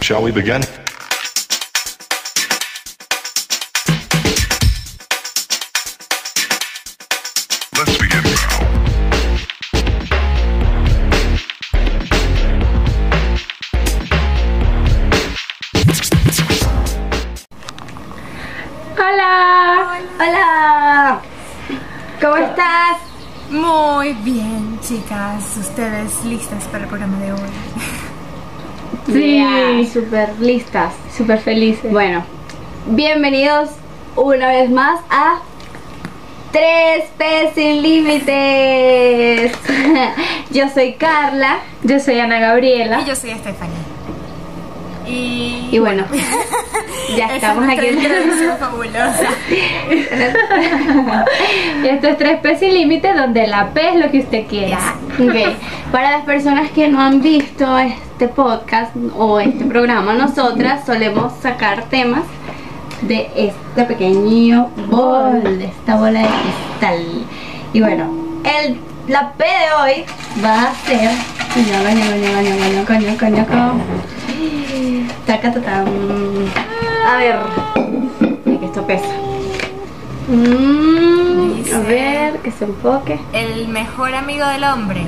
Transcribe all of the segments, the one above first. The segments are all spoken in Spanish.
Shall we begin? Let's begin now. Hola. Hola. ¿Cómo estás? Muy bien, chicas. ¿Ustedes listas para el programa de hoy? Sí, súper listas. Súper felices. Bueno, bienvenidos una vez más a Tres P sin Límites. Yo soy Carla Yo soy Ana Gabriela. Y yo soy Stephanie. Y, y bueno, ya estamos es aquí. introducción fabulosa. Y esto es 3P sin límite, donde la P es lo que usted quiera. Ok, Para las personas que no han visto este podcast o este programa, nosotras solemos sacar temas de este pequeño bol, de esta bola de cristal. Y bueno, el, la P de hoy va a ser. Coño, coño, coño, coño, coño, coño, coño, coño. Taca, tatam. A ver, que esto pesa. Mm, a ver, que se enfoque. El mejor amigo del hombre.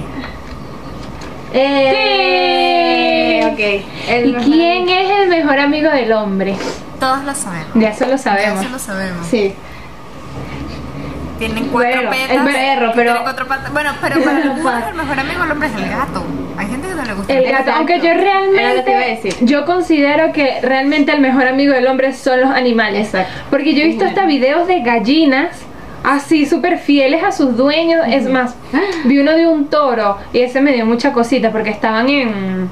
Eh, Sí. ok. El ¿Y quién es el mejor amigo del hombre? Todos lo sabemos. Ya eso lo Ya sabemos. eso lo sabemos. Sí. Tienen cuatro Bueno, patas. el perro, pero- cuatro patas. Bueno, pero para el mejor amigo del hombre es el gato. Hay gente que no le gusta El gato, Exacto. aunque yo Era lo que te iba a realmente decir. yo considero que realmente el mejor amigo del hombre son los animales. Exacto. Porque yo he visto hasta videos de gallinas así súper fieles a sus dueños. Es más, vi uno de un toro y ese me dio mucha cosita porque estaban en,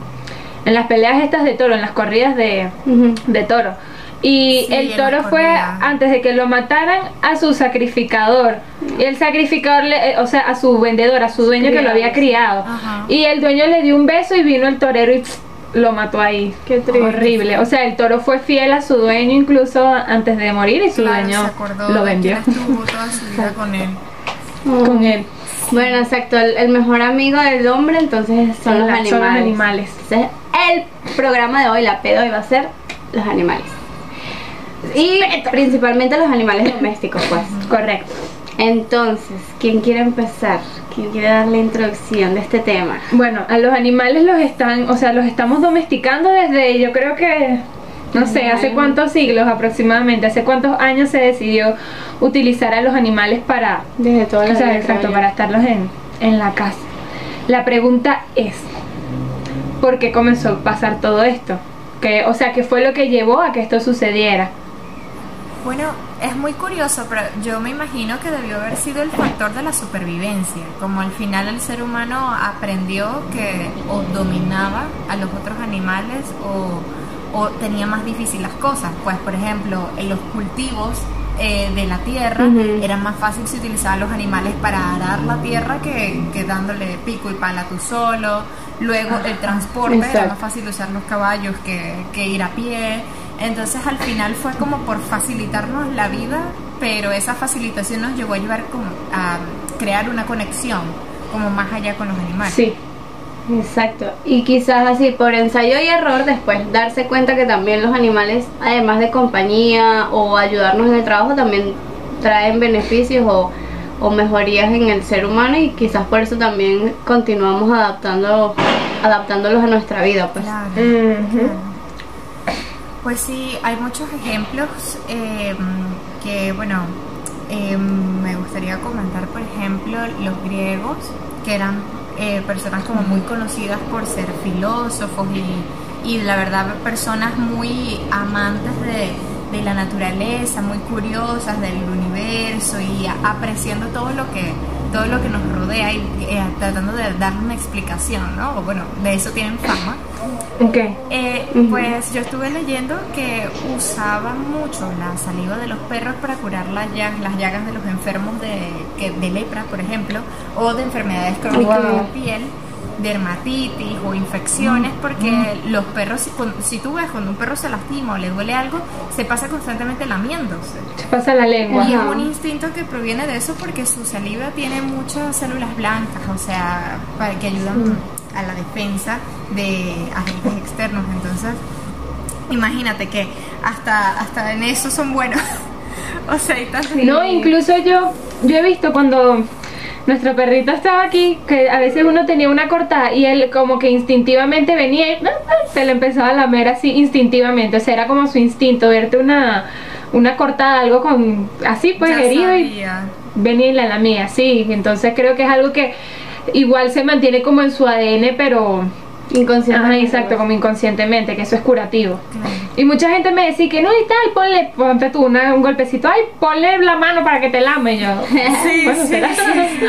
en las peleas estas de toro, en las corridas de, de toro. Y Sí, el toro fue antes de que lo mataran a su sacrificador. Y el sacrificador, le- eh, o sea, a su vendedor, a su dueño que lo había criado. Ajá. Y el dueño le dio un beso y vino el torero y pff, lo mató ahí. Qué triste. Horrible. O sea, el toro fue fiel a su dueño incluso antes de morir y su Claro, dueño lo vendió estuvo toda su vida con él. con él. Bueno, exacto. El, el mejor amigo del hombre, entonces son los animales. son los animales. Entonces, el programa de hoy, la P de hoy, va a ser los animales. Y principalmente los animales domésticos, pues. Correcto. Entonces, ¿quién quiere empezar? ¿Quién quiere dar la introducción de este tema? Bueno, a los animales los están, o sea, los estamos domesticando desde, yo creo que, no sé, hace cuántos siglos aproximadamente, hace cuántos años se decidió utilizar a los animales para, Desde toda la o sea, vida, exacto, para estarlos en, en la casa. La pregunta es, ¿por qué comenzó a pasar todo esto? Que, o sea, ¿qué fue lo que llevó a que esto sucediera? Bueno, es muy curioso, pero yo me imagino que debió haber sido el factor de la supervivencia, como al final el ser humano aprendió que o dominaba a los otros animales o, o tenía más difícil las cosas. Pues, por ejemplo, en los cultivos eh, de la tierra era más fácil si utilizaban los animales para arar la tierra que, que dándole pico y pala tú solo. Luego el transporte era Exacto. más fácil usar los caballos que, que ir a pie. Entonces al final fue como por facilitarnos la vida, pero esa facilitación nos llevó a llevar como a crear una conexión como más allá con los animales. Sí, Exacto. Y quizás así, por ensayo y error, después darse cuenta que también los animales, además de compañía o ayudarnos en el trabajo, también traen beneficios o, o mejorías en el ser humano y quizás por eso también continuamos adaptando, adaptándolos a nuestra vida. Pues. Claro. Pues sí, hay muchos ejemplos eh, que, bueno, eh, me gustaría comentar, por ejemplo, los griegos, que eran eh, personas como muy conocidas por ser filósofos y, y la verdad personas muy amantes de, de la naturaleza, muy curiosas del universo y apreciando todo lo que todo lo que nos rodea y eh, tratando de darle una explicación, ¿no? O bueno, de eso tienen fama. ok. Eh. Pues yo estuve leyendo que usaban mucho la saliva de los perros para curar las llagas, las llagas de los enfermos de, que- de lepra, por ejemplo, o de enfermedades crónicas de la piel, dermatitis o infecciones, porque los perros, si, si tú ves cuando un perro se lastima o le duele algo, se pasa constantemente lamiéndose. Se pasa la lengua. Y es un instinto que proviene de eso porque su saliva tiene muchas células blancas, o sea, para que ayudan a la defensa de agentes externos. Entonces, imagínate que hasta, hasta en eso son buenos. o sea, tantos- No, incluso yo, yo he visto cuando nuestro perrito estaba aquí, que a veces uno tenía una cortada y él como que instintivamente venía y se le empezaba a lamer así instintivamente, o sea, era como su instinto, verte una, una cortada, algo con así pues Ya herido y sabía. venía y la lamía, sí, entonces creo que es algo que igual se mantiene como en su ADN, pero... Inconsciente. Ajá, exacto, como inconscientemente, que eso es curativo. Y mucha gente me decía que no y tal, ponle, ponte tú una- un golpecito, ay, ponle la mano para que te lame y yo. Sí, bueno, sí, será. sí.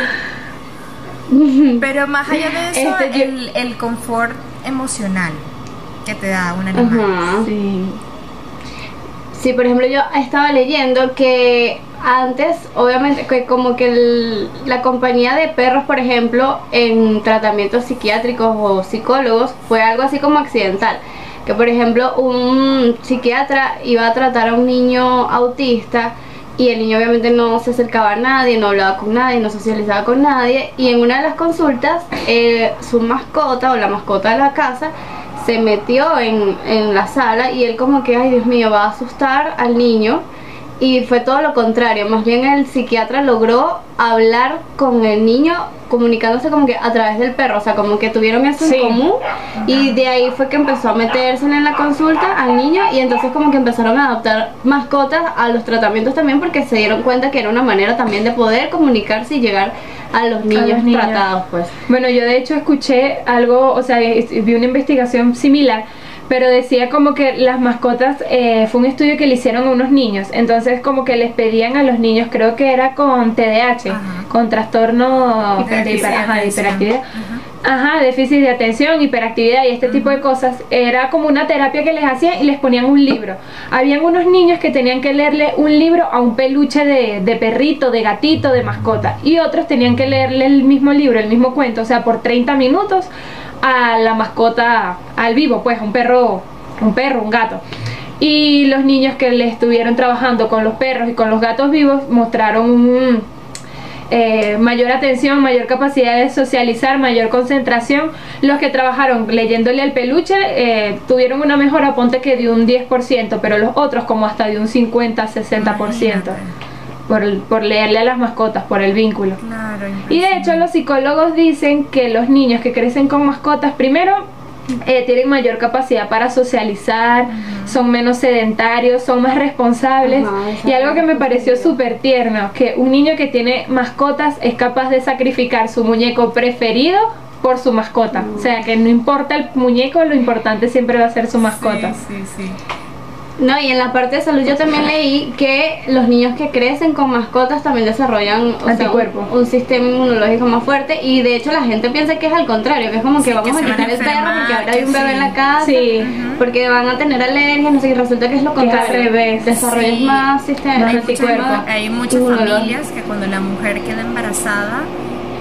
Pero más allá de eso, Este, yo- el, el confort emocional que te da un animal. Ajá. Sí. Sí, por ejemplo, yo estaba leyendo que antes, obviamente, que como que la compañía de perros, por ejemplo, en tratamientos psiquiátricos o psicólogos, fue algo así como accidental. Que, por ejemplo, un psiquiatra iba a tratar a un niño autista y el niño obviamente no se acercaba a nadie, no hablaba con nadie, no socializaba con nadie. Y en una de las consultas, eh, su mascota o la mascota de la casa se metió en, en la sala y él como que, ay Dios mío, va a asustar al niño. Y fue todo lo contrario, más bien el psiquiatra logró hablar con el niño comunicándose como que a través del perro, o sea, como que tuvieron eso Sí. en común y de ahí fue que empezó a meterse en la consulta al niño y entonces como que empezaron a adoptar mascotas a los tratamientos también porque se dieron cuenta que era una manera también de poder comunicarse y llegar a los niños, los niños. tratados pues. Bueno, yo de hecho escuché algo, o sea, vi una investigación similar, pero decía como que las mascotas, eh, fue un estudio que le hicieron a unos niños, entonces como que les pedían a los niños, creo que era con TDAH, Ajá. con trastorno de, hiper- ajá, hiperactividad. Ajá, déficit de atención, hiperactividad y este tipo de cosas. Era como una terapia que les hacían y les ponían un libro. Habían unos niños que tenían que leerle un libro a un peluche de, de perrito, de gatito, de mascota. Y otros tenían que leerle el mismo libro, el mismo cuento, o sea, por 30 minutos a la mascota, al vivo, pues, un perro, un perro, un gato. Y los niños que le estuvieron trabajando con los perros y con los gatos vivos mostraron un, eh, mayor atención, mayor capacidad de socializar, mayor concentración. Los que trabajaron leyéndole al peluche eh, tuvieron una mejora, ponte que de un 10%, pero los otros como hasta de un 50-60% Imagínate. Por, el- por leerle a las mascotas, por el vínculo. Claro, Y de hecho los psicólogos dicen que los niños que crecen con mascotas, primero, eh, tienen mayor capacidad para socializar, son menos sedentarios, son más responsables. Ajá, y algo que me pareció súper tierno, que un niño que tiene mascotas es capaz de sacrificar su muñeco preferido por su mascota. O sea, que no importa el muñeco, lo importante siempre va a ser su mascota. Sí, sí, sí. No, y en la parte de salud yo también leí que los niños que crecen con mascotas también desarrollan o sea, Anticuerpos. un, un sistema inmunológico más fuerte y de hecho la gente piensa que es al contrario, que es como que Sí, vamos que a quitar el perro porque ahora hay un bebé sí. en la casa, Sí. porque van a tener alergias, no sé, y resulta que es lo contrario, al revés. desarrollas más sistema anticuerpos. hay muchas familias que cuando la mujer queda embarazada,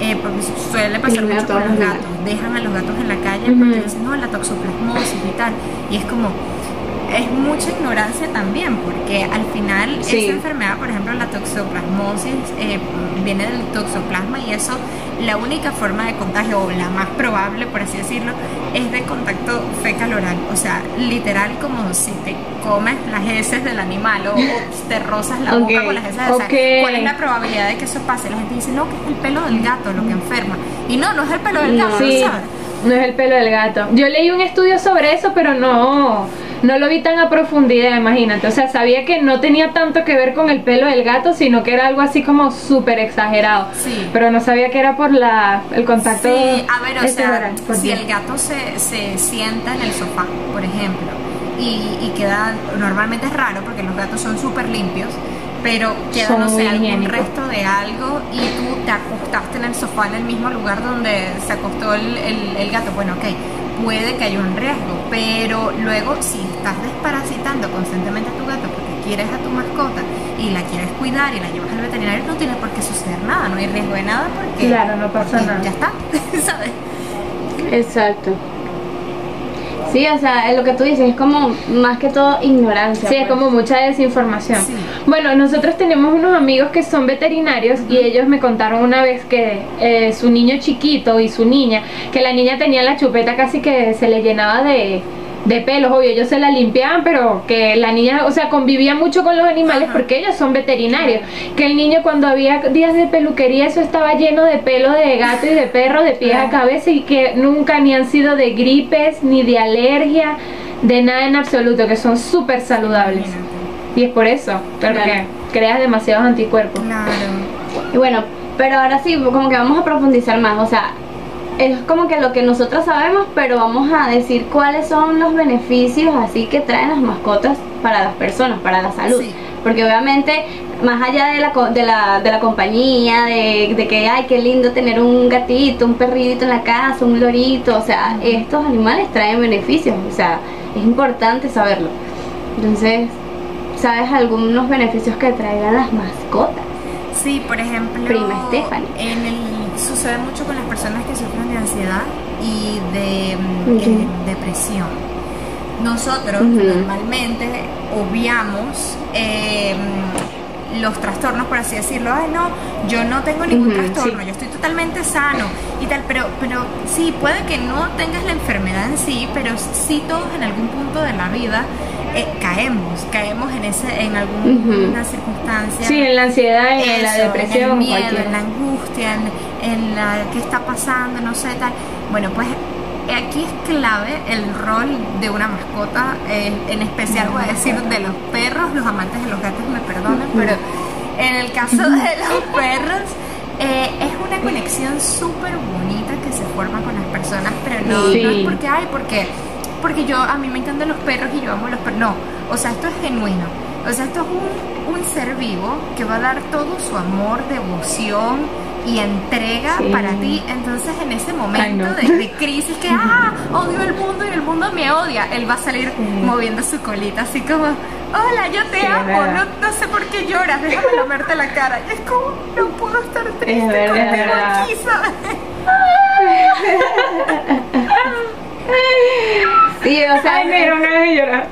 eh, porque suele pasar mucho con los gatos, dejan a los gatos en la calle porque dicen, no, la toxoplasmosis y tal. Y es como, es mucha ignorancia también, porque al final Sí. esa enfermedad, por ejemplo, la toxoplasmosis, eh, viene del toxoplasma y eso, la única forma de contagio, o la más probable, por así decirlo, es de contacto fecal-oral. O sea, literal como si te comes las heces del animal o, o te rozas la boca con las heces. O sea, ok. ¿Cuál es la probabilidad de que eso pase? La gente dice, no, que es el pelo del gato lo que enferma. Y no, no es el pelo del No. gato, Sí, ¿sabes? no es el pelo del gato. Yo leí un estudio sobre eso, pero no, no lo vi tan a profundidad, imagínate. O sea, sabía que no tenía tanto que ver con el pelo del gato, sino que era algo así como súper exagerado. Sí. Pero no sabía que era por la, el contacto. Sí, a ver, o sea, si el gato se, se sienta en el sofá, por ejemplo, y, y queda, normalmente es raro porque los gatos son súper limpios, pero queda, Son no sé, algún resto de algo y tú te acostaste en el sofá en el mismo lugar donde se acostó el, el- el gato. Bueno, ok, puede que haya un riesgo, pero luego si estás desparasitando constantemente a tu gato porque quieres a tu mascota y la quieres cuidar y la llevas al veterinario, no tiene por qué suceder nada, no hay riesgo de nada porque, Claro, no pasa porque nada. ya está, ¿sabes? Exacto. Sí, o sea, es lo que tú dices es como más que todo ignorancia. Sí, es pues. como mucha desinformación. Sí. Bueno, nosotros tenemos unos amigos que son veterinarios y ellos me contaron una vez que eh, su niño chiquito y su niña, que la niña tenía la chupeta casi que se le llenaba de, de pelos, obvio, ellos se la limpiaban, pero que la niña, o sea, convivía mucho con los animales Ajá. porque ellos son veterinarios. Que el niño cuando había días de peluquería, eso estaba lleno de pelo de gato y de perro, de pies a cabeza y que nunca ni han sido de gripes, ni de alergia, de nada en absoluto, que son súper saludables. Y es por eso, porque Claro. creas demasiados anticuerpos. Claro. Y bueno, pero ahora sí, como que vamos a profundizar más, o sea, es como que lo que nosotros sabemos, pero vamos a decir cuáles son los beneficios así que traen las mascotas para las personas, para la salud. Sí. Porque obviamente, más allá de la, de la, de la compañía, de, de que, ay, qué lindo tener un gatito, un perrito en la casa, un lorito, o sea, estos animales traen beneficios, o sea, es importante saberlo. Entonces, ¿sabes algunos beneficios que traigan las mascotas? Sí, por ejemplo, Prima Stephanie. en el, sucede mucho con las personas que sufren de ansiedad y de mm, eh, depresión. Nosotros normalmente obviamos eh, los trastornos, por así decirlo. Ay, no, yo no tengo ningún trastorno, sí. yo estoy totalmente sano y tal, pero, pero sí, puede que no tengas la enfermedad en sí, pero sí todos en algún punto de la vida eh, caemos, caemos en ese, en alguna circunstancia. Sí, en la ansiedad, en la depresión, en el miedo, en la angustia, en, en la qué está pasando, no sé tal. Bueno, pues aquí es clave el rol de una mascota, eh, en especial voy a decir de los perros, los amantes de los gatos me perdonan, pero en el caso de los perros eh, es una conexión súper bonita que se forma con las personas, pero no, Sí. no es porque hay, porque porque yo a mí me encantan los perros y yo amo los perros. No, o sea, esto es genuino. O sea, esto es un, un ser vivo que va a dar todo su amor, devoción y entrega Sí. para ti. Entonces, en ese momento de, de crisis que, ah, odio el mundo y el mundo me odia, él va a salir moviendo su colita así como, hola, yo te Sí, amo, verdad. no, no sé por qué lloras, déjame lamerte la cara. Y es como, no puedo estar triste verdad, es contigo verdad. aquí, ¿sabes? Sí, o sea, Ay, dieron ganas de llorar.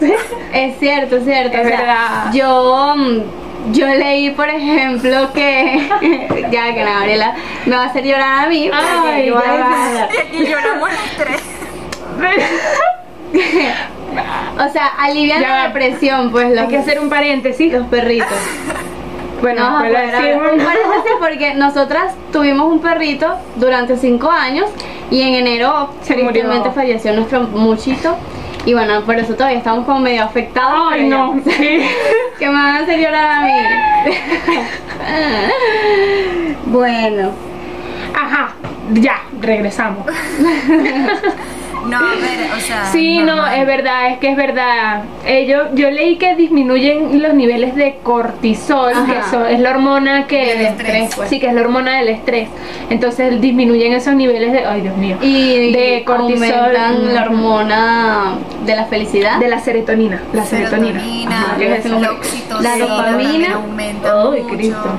es cierto, es cierto. Es o sea, verdad. Yo, mm, yo leí, por ejemplo, que ya que la Gabriela me va a hacer llorar a mí. Ay, yo a Y lloramos los tres. O sea, alivian Ya la depresión, pues los, Hay que hacer un paréntesis. los perritos. Bueno, No, un paréntesis porque nosotras tuvimos un perrito durante cinco años y en enero tristemente falleció nuestro muchito. Y bueno, por eso todavía estamos como medio afectados. Ay, no. ya. Sí. que me van a hacer llorar a mí. bueno, Ajá, ya, regresamos. No, a ver, o sea. Sí, no, es verdad, es que es verdad. Eh, yo, yo leí que disminuyen los niveles de cortisol, Ajá. que eso es la hormona que... Del estrés, pues. Sí, que es la hormona del estrés. Entonces disminuyen esos niveles de... Ay, Dios mío. y de cortisol. aumentan la hormona de la felicidad. De la serotonina. La serotonina. Serotonina, Ajá, ¿qué es la oxitocina, La dopamina. aumenta Ay, mucho. Cristo.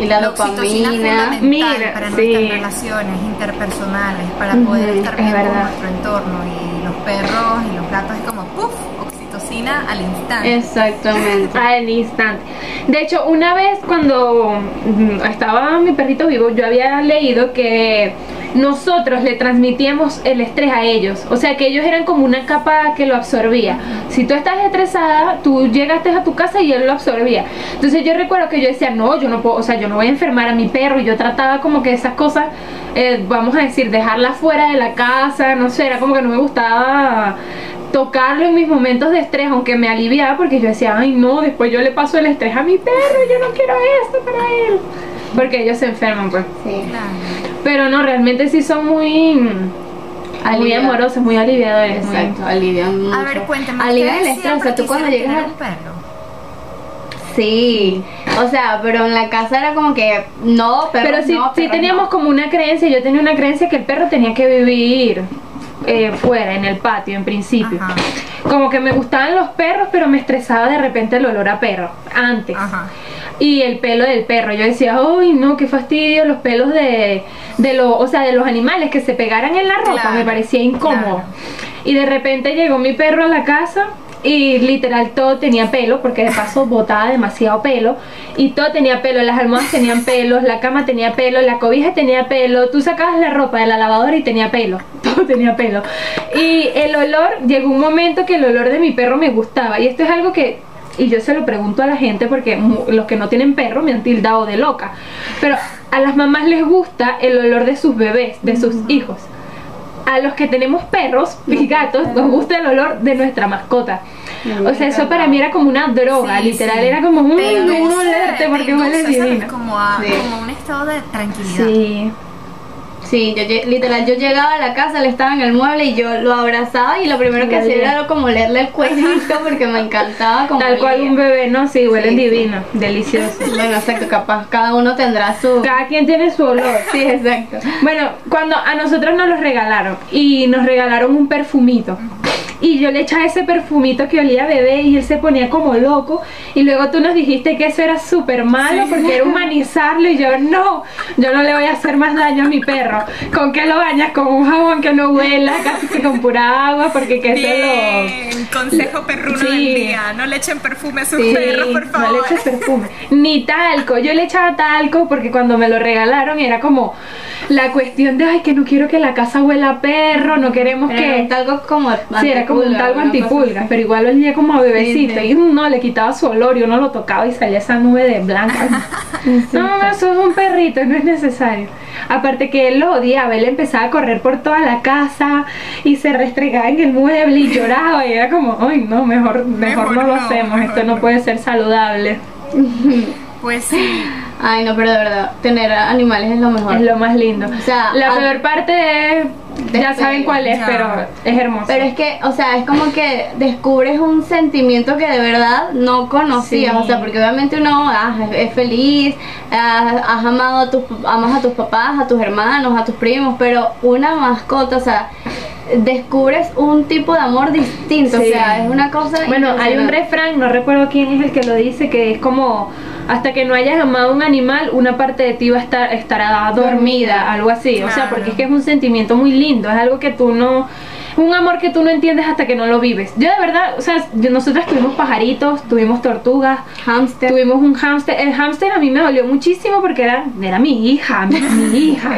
Y la oxitocina es dopamina. fundamental Mira, para sí. nuestras relaciones interpersonales, para poder estar es bien con nuestro entorno. Y los perros y los gatos es como, ¡puf! Oxitocina al instante. Exactamente. Al instante. De hecho, una vez cuando mm, estaba mi perrito vivo, yo había leído que nosotros le transmitíamos el estrés a ellos. O sea, que ellos eran como una capa que lo absorbía. Si tú estás estresada, tú llegaste a tu casa y él lo absorbía. Entonces yo recuerdo que yo decía, no, yo no puedo, o sea, yo no voy a enfermar a mi perro. Y yo trataba como que esas cosas, eh, vamos a decir, dejarlas fuera de la casa, no sé, era como que no me gustaba tocarlo en mis momentos de estrés, aunque me aliviaba porque yo decía, ay no, después yo le paso el estrés a mi perro, yo no quiero esto para él. Porque ellos se enferman, pues. Sí. Claro. Pero no, realmente sí son muy, muy Alivia- amorosos, muy aliviadores. muy- Exacto, alivian mucho. A ver, cuéntame. Alivian el ¿ustedes estrés, o sea, tú cuando llegas tener a... un perro? Sí, o sea, pero en la casa era como que no, perros Pero sí, no, sí perros teníamos no. como una creencia, yo tenía una creencia que el perro tenía que vivir eh, fuera, en el patio, en principio. Ajá. Como que me gustaban los perros, pero me estresaba de repente el olor a perro, antes. Ajá. Y el pelo del perro, yo decía, uy, no, qué fastidio, los pelos de, de los, o sea, de los animales que se pegaran en la ropa, Claro, me parecía incómodo. claro. Y de repente llegó mi perro a la casa y literal todo tenía pelo, porque de paso botaba demasiado pelo, y todo tenía pelo, las almohadas tenían pelos, la cama tenía pelo, la cobija tenía pelo, tú sacabas la ropa de la lavadora y tenía pelo, todo tenía pelo. Y el olor, llegó un momento que el olor de mi perro me gustaba, y esto es algo que y yo se lo pregunto a la gente porque mu- los que no tienen perro me han tildado de loca. Pero a las mamás les gusta el olor de sus bebés, de sus hijos. A los que tenemos perros y gatos nos gusta el olor de nuestra mascota. O sea, eso para mí era como una droga, Sí, literal, sí. era como un, un olerte te porque huele divino. Como, a, Sí. como un estado de tranquilidad. Sí. Sí, yo literal, yo llegaba a la casa, él estaba en el mueble y yo lo abrazaba y lo primero que hacía era como leerle el cuellito porque me encantaba como Tal cual un bebé, ¿no? Sí, huelen Sí, sí. divino, delicioso. Bueno, exacto, capaz cada uno tendrá su... Cada quien tiene su olor. Sí, exacto. Bueno, cuando a nosotros nos los regalaron y nos regalaron un perfumito. Y yo le echaba ese perfumito que olía a bebé y él se ponía como loco. Y luego tú nos dijiste que eso era súper malo porque era humanizarlo. Y yo, no, yo no le voy a hacer más daño a mi perro. ¿Con qué lo bañas? Con un jabón que no huela, casi que con pura agua, porque que eso lo. Bien, consejo perruno Sí. del día. No le echen perfume a sus Sí, perros, por no favor. le eches perfume. Ni talco. Yo le echaba talco porque cuando me lo regalaron era como la cuestión de, ay, que no quiero que la casa huela a perro, no queremos Era que... un talco como Sí, era como un antipulga, talco una cosa antipulga, así. pero igual olía como a bebecito. Sí, sí. Y no, le quitaba su olor y uno lo tocaba y salía esa nube de blanca. no, no, eso es un perrito, no es necesario. Aparte que él lo odiaba, él empezaba a correr por toda la casa y se restregaba en el mueble y lloraba y era como, ay no, mejor, mejor, Mejor no lo hacemos, mejor esto no no". puede ser saludable. Pues sí. Ay, no, pero de verdad, tener animales es lo mejor. Es lo más lindo. O sea, la a- peor parte es, ya saben cuál es, pero es hermoso. Pero es que, o sea, es como que descubres un sentimiento que de verdad no conocías, Sí. o sea, porque obviamente uno ah, es feliz, ah, has amado a tus, amas a tus papás, a tus hermanos, a tus primos, pero una mascota, o sea, descubres un tipo de amor distinto, Sí. o sea, es una cosa Bueno, hay un refrán, no recuerdo quién es el que lo dice, que es como hasta que no hayas amado un animal, una parte de ti va a estar estará dormida, Dormida. algo así. O sea, porque es que es un sentimiento muy lindo, es algo que tú no un amor que tú no entiendes hasta que no lo vives. Yo de verdad, o sea, yo- nosotras tuvimos pajaritos, tuvimos tortugas, Hamster. Tuvimos un hámster. El hámster a mí me dolió muchísimo porque era, era mi hija, mi, mi hija.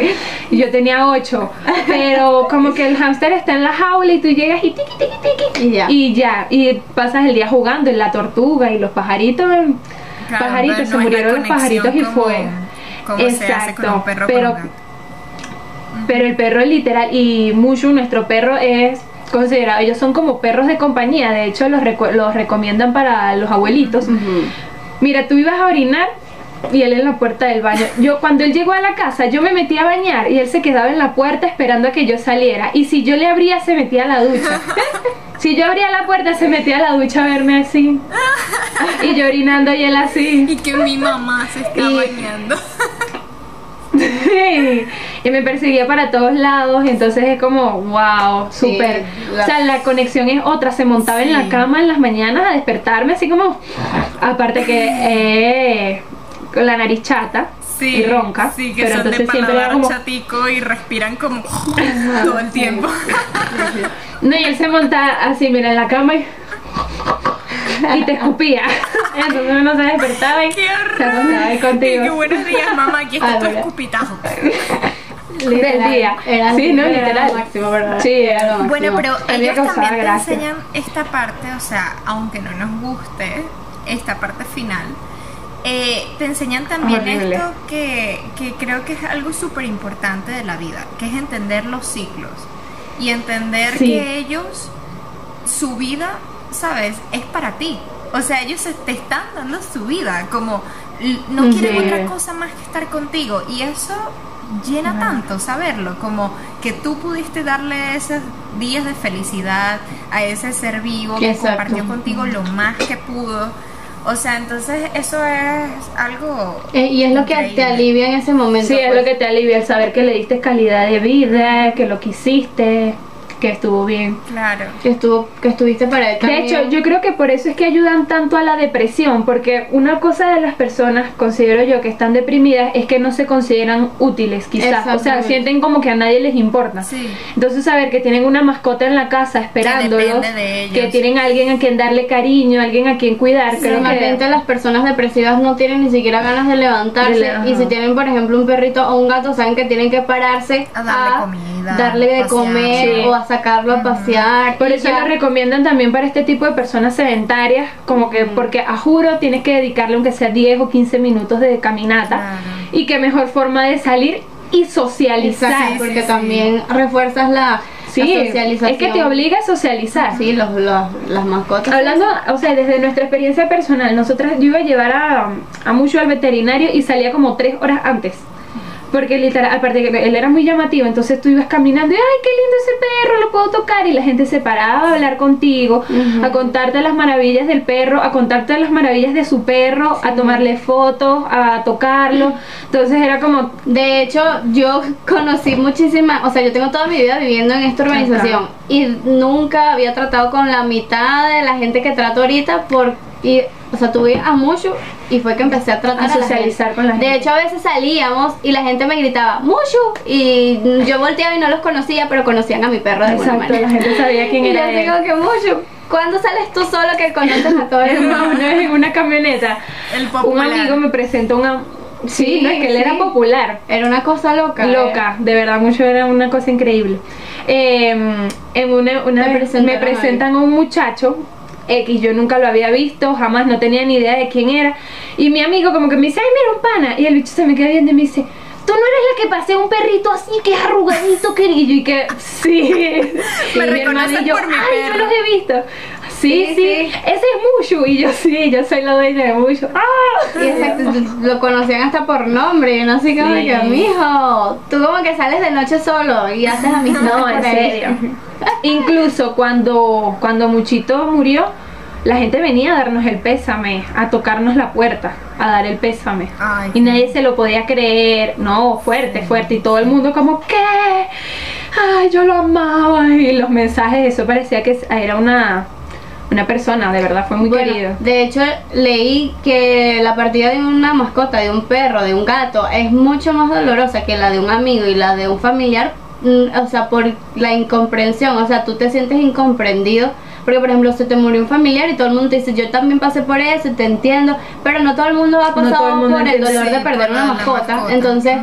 Y yo tenía ocho. Pero como que el hámster está en la jaula y tú llegas y tiqui, tiqui, tiqui. Y ya. Y ya. Y pasas el día jugando en la tortuga y los pajaritos. Claro, pajaritos, pero se no murieron los pajaritos y como- fue. Como se hace con un perro pero, con un gato. pero el perro es literal y Mushu, nuestro perro, es considerado, ellos son como perros de compañía, de hecho los, reco- los recomiendan para los abuelitos. Mira, tú ibas a orinar y él en la puerta del baño. Yo cuando él llegó a la casa, yo me metí a bañar y él se quedaba en la puerta esperando a que yo saliera. Y si yo le abría, se metía a la ducha. Si yo abría la puerta, se metía a la ducha a verme así. Y yo orinando y él así. Y que mi mamá se está Y- bañando. y me perseguía para todos lados, entonces es como, wow, Sí, súper. la- O sea, la conexión es otra, se montaba en la Sí. cama en las mañanas a despertarme así como, aparte que eh, con la nariz chata Sí, y ronca, Sí, que pero son de entonces siempre era como, chatico y respiran como todo el tiempo. no, y él se montaba así, mira, en la cama y, y te escupía, entonces uno se despertaba y ¡Qué se horror! acostaba ahí Y que contigo. buenos días, mamá, aquí está Ah, tu escupitajo. Del día. Era, Sí, no, era literal. lo máximo, ¿verdad? Sí, era lo máximo. Bueno, pero ellos también te gracia. enseñan esta parte, o sea, aunque no nos guste esta parte final, eh, te enseñan también Horrible. esto que, que creo que es algo súper importante de la vida, que es entender los ciclos y entender Sí. que ellos, su vida, ¿sabes? Es para ti. O sea, ellos te están dando su vida, como no quieren Sí. otra cosa más que estar contigo. Y eso llena tanto saberlo, como que tú pudiste darle esos días de felicidad a ese ser vivo que compartió contigo lo más que pudo. O sea, entonces eso es algo... Eh, y es lo que te alivia en ese momento. Sí, es pues. lo que te alivia el saber que le diste calidad de vida, que lo quisiste. Que estuvo bien. Claro. Que, estuvo, que estuviste para él De hecho, yo creo que por eso es que ayudan tanto a la depresión, porque una cosa de las personas, considero yo, que están deprimidas es que no se consideran útiles, quizás. O sea, sienten como que a nadie les importa. Sí. Entonces, saber que tienen una mascota en la casa esperándolos, depende de ellos. que tienen a alguien a quien darle cariño, alguien a quien cuidar, creo que... Normalmente las personas depresivas no tienen ni siquiera ganas de levantarse De y si tienen por ejemplo un perrito o un gato saben que tienen que pararse A darle comida, darle de pasear. comer Sí. o a sacarlo a pasear Por eso ya. lo recomiendan también para este tipo de personas sedentarias, como que porque a juro tienes que dedicarle aunque sea 10 o 15 minutos de caminata Claro. y qué mejor forma de salir y socializar. Exacto, Sí, porque sí, también refuerzas la, socialización es que te obliga a socializar. sí los, los- las mascotas Hablando, o sea, desde nuestra experiencia personal, nosotras yo iba a llevar a, a Mucho al veterinario y salía como tres horas antes. Porque literal, aparte que él era muy llamativo, entonces tú ibas caminando y ¡ay, qué lindo ese perro! Lo puedo tocar y la gente se paraba a hablar contigo, a contarte las maravillas del perro, a contarte las maravillas de su perro, a tomarle fotos, a tocarlo. Entonces era como, De hecho, yo conocí muchísimas, o sea, yo tengo toda mi vida viviendo en esta organización y nunca había tratado con la mitad de la gente que trato ahorita por y, o sea, tuve a mucho y fue que empecé a tratar A la socializar con la gente. De hecho, a veces salíamos y la gente me gritaba mucho y yo volteaba y no los conocía, pero conocían a mi perro de alguna exacto, manera. la gente sabía quién y era yo él. digo que mucho. ¿Cuándo sales tú solo que conoces a todo el mundo? una vez en una camioneta, El un amigo me presentó una... Sí, Sí, no es que él sí. era popular. Era una cosa loca. loca, de verdad, mucho era una cosa increíble. Eh, en una, una vez me presentan a un muchacho X, yo nunca lo había visto, jamás no tenía ni idea de quién era. Y mi amigo como que me dice, ay, mira un pana. Y el bicho se me queda viendo y me dice, tú no eres la que pasé un perrito así que es arrugadito, querido. Y que, sí. Me Y mi hermana reconoces y yo, por mi ay, yo perro". los he visto. Sí, Sí, ese es Mushu. Y yo, sí, yo soy la dueña de Mushu. ¡Ah! Y exacto, lo conocían hasta por nombre, no sé cómo que, mijo, tú como que sales de noche solo y haces amistades No, en serio. Incluso cuando, cuando Muchito murió, la gente venía a darnos el pésame, a tocarnos la puerta, a dar el pésame. Ay, y nadie se lo podía creer. No, fuerte, fuerte. Y todo el mundo como, ¿qué? Ay, yo lo amaba. Y los mensajes, eso parecía que era una, una persona, de verdad, fue muy Bueno, querido. De hecho, leí que la partida de una mascota, de un perro, de un gato, es mucho más dolorosa que la de un amigo y la de un familiar. mm, O sea, por la incomprensión, o sea, tú te sientes incomprendido. Porque, por ejemplo, se te murió un familiar y todo el mundo te dice, yo también pasé por eso, te entiendo, pero no todo el mundo ha No pasado todo el mundo por el dolor sí, de perder una la mascota. mascota. Entonces.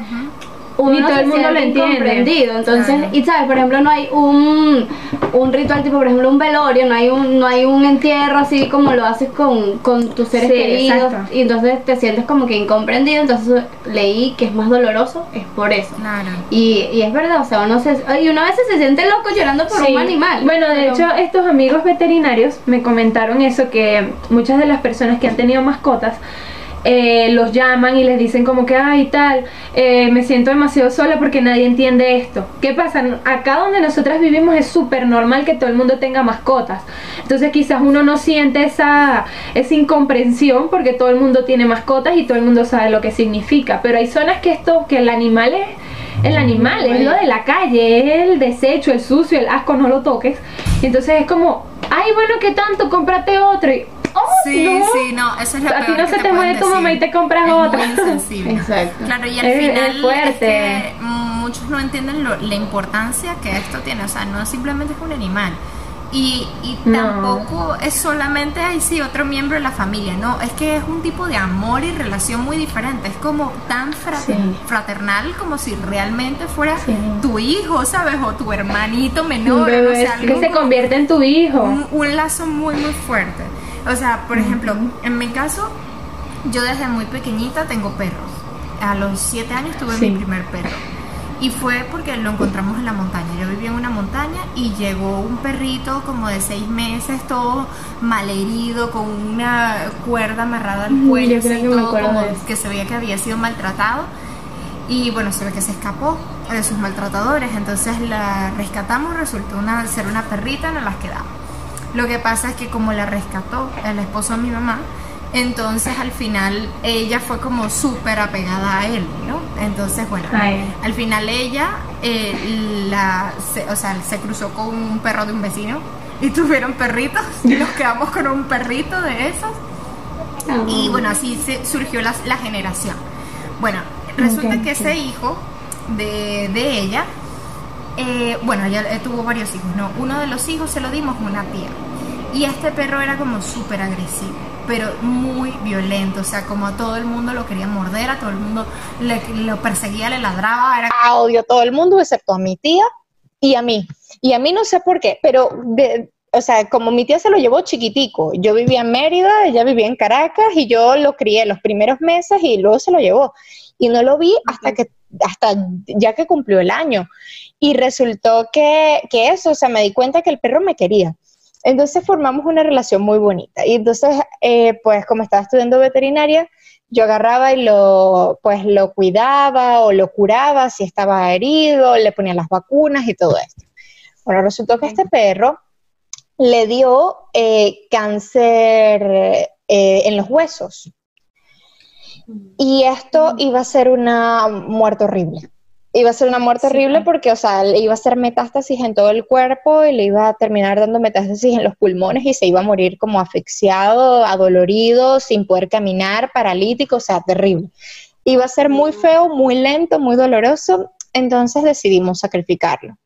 Uno Ni todo el mundo lo entiende. Entonces, Claro. y sabes, por ejemplo, no hay un, un ritual tipo, por ejemplo, un velorio, no hay un, no hay un entierro así como lo haces con, con tus seres Sí, queridos. exacto. Y entonces te sientes como que incomprendido. Entonces leí que es más doloroso, es por eso. Claro. Y, y es verdad, o sea, uno se, y uno a veces se siente loco llorando por Sí. un animal. Bueno, de Pero- hecho, estos amigos veterinarios me comentaron eso, que muchas de las personas que han tenido mascotas eh, los llaman y les dicen como que, ay, tal, eh, me siento demasiado sola porque nadie entiende esto. ¿Qué pasa? Acá donde nosotras vivimos es súper normal que todo el mundo tenga mascotas. Entonces quizás uno no siente esa, esa incomprensión porque todo el mundo tiene mascotas y todo el mundo sabe lo que significa. Pero hay zonas que esto, que el animal es el animal, es lo de la calle, el desecho, el sucio, el asco, no lo toques. Y entonces es como, ay, bueno, ¿qué tanto? Cómprate otro. Oh, Sí, no. sí, no, eso es lo A ti no que se te pueden muere tu mamá y te compras Es otra. Muy insensible. Exacto. Claro, y al Es- final es fuerte. que, muchos no entienden lo- la importancia que esto tiene. O sea, no simplemente es un animal. Y, y No. tampoco es solamente, ay, sí, otro miembro de la familia. No, es que es un tipo de amor y relación muy diferente. Es como tan fra- Sí. fraternal como si realmente fuera Sí. tu hijo, ¿sabes? O tu hermanito menor. O sea, que se convierte en tu hijo. un, un lazo muy muy fuerte. O sea, por ejemplo, en mi caso, yo desde muy pequeñita tengo perros. A los 7 años tuve Sí. mi primer perro. Y fue porque lo encontramos en la montaña. Yo vivía en una montaña y llegó un perrito como de 6 meses, todo malherido, con una cuerda amarrada al cuello, así, que todo como que se veía que había sido maltratado. Y bueno, se ve que se escapó de sus maltratadores. Entonces la rescatamos, resultó una, ser una perrita, nos las quedamos. Lo que pasa es que como la rescató el esposo de mi mamá, entonces al final ella fue como súper apegada a él, ¿no? Entonces, bueno, Ay. al final ella eh, la, se- o sea, se cruzó con un perro de un vecino y tuvieron perritos y nos quedamos con un perrito de esos. Y bueno, así se surgió la, la generación. Bueno, resulta que ese hijo de, de ella, eh, bueno, ella eh, tuvo varios hijos, ¿no? Uno de los hijos se lo dimos a una tía. Y este perro era como súper agresivo, pero muy violento, o sea, como a todo el mundo lo quería morder, a todo el mundo le, lo perseguía, le ladraba, era odio a todo el mundo excepto a mi tía y a mí. Y a mí no sé por qué, pero, de- o sea, como mi tía se lo llevó chiquitico, yo vivía en Mérida, ella vivía en Caracas y yo lo crié los primeros meses y luego se lo llevó. Y no lo vi hasta que, hasta ya que cumplió el año. Y resultó que, que eso, o sea, me di cuenta que el perro me quería. Entonces formamos una relación muy bonita. Y entonces, eh, pues como estaba estudiando veterinaria, yo agarraba y lo, pues lo cuidaba o lo curaba si estaba herido, le ponía las vacunas y todo esto. Bueno, resultó que este perro le dio eh, cáncer eh, en los huesos. Y esto iba a ser una muerte horrible. Iba a ser una muerte horrible porque, o sea, le iba a ser metástasis en todo el cuerpo y le iba a terminar dando metástasis en los pulmones y se iba a morir como asfixiado, adolorido, sin poder caminar, paralítico, o sea, terrible. Iba a ser muy feo, muy lento, muy doloroso, entonces decidimos sacrificarlo.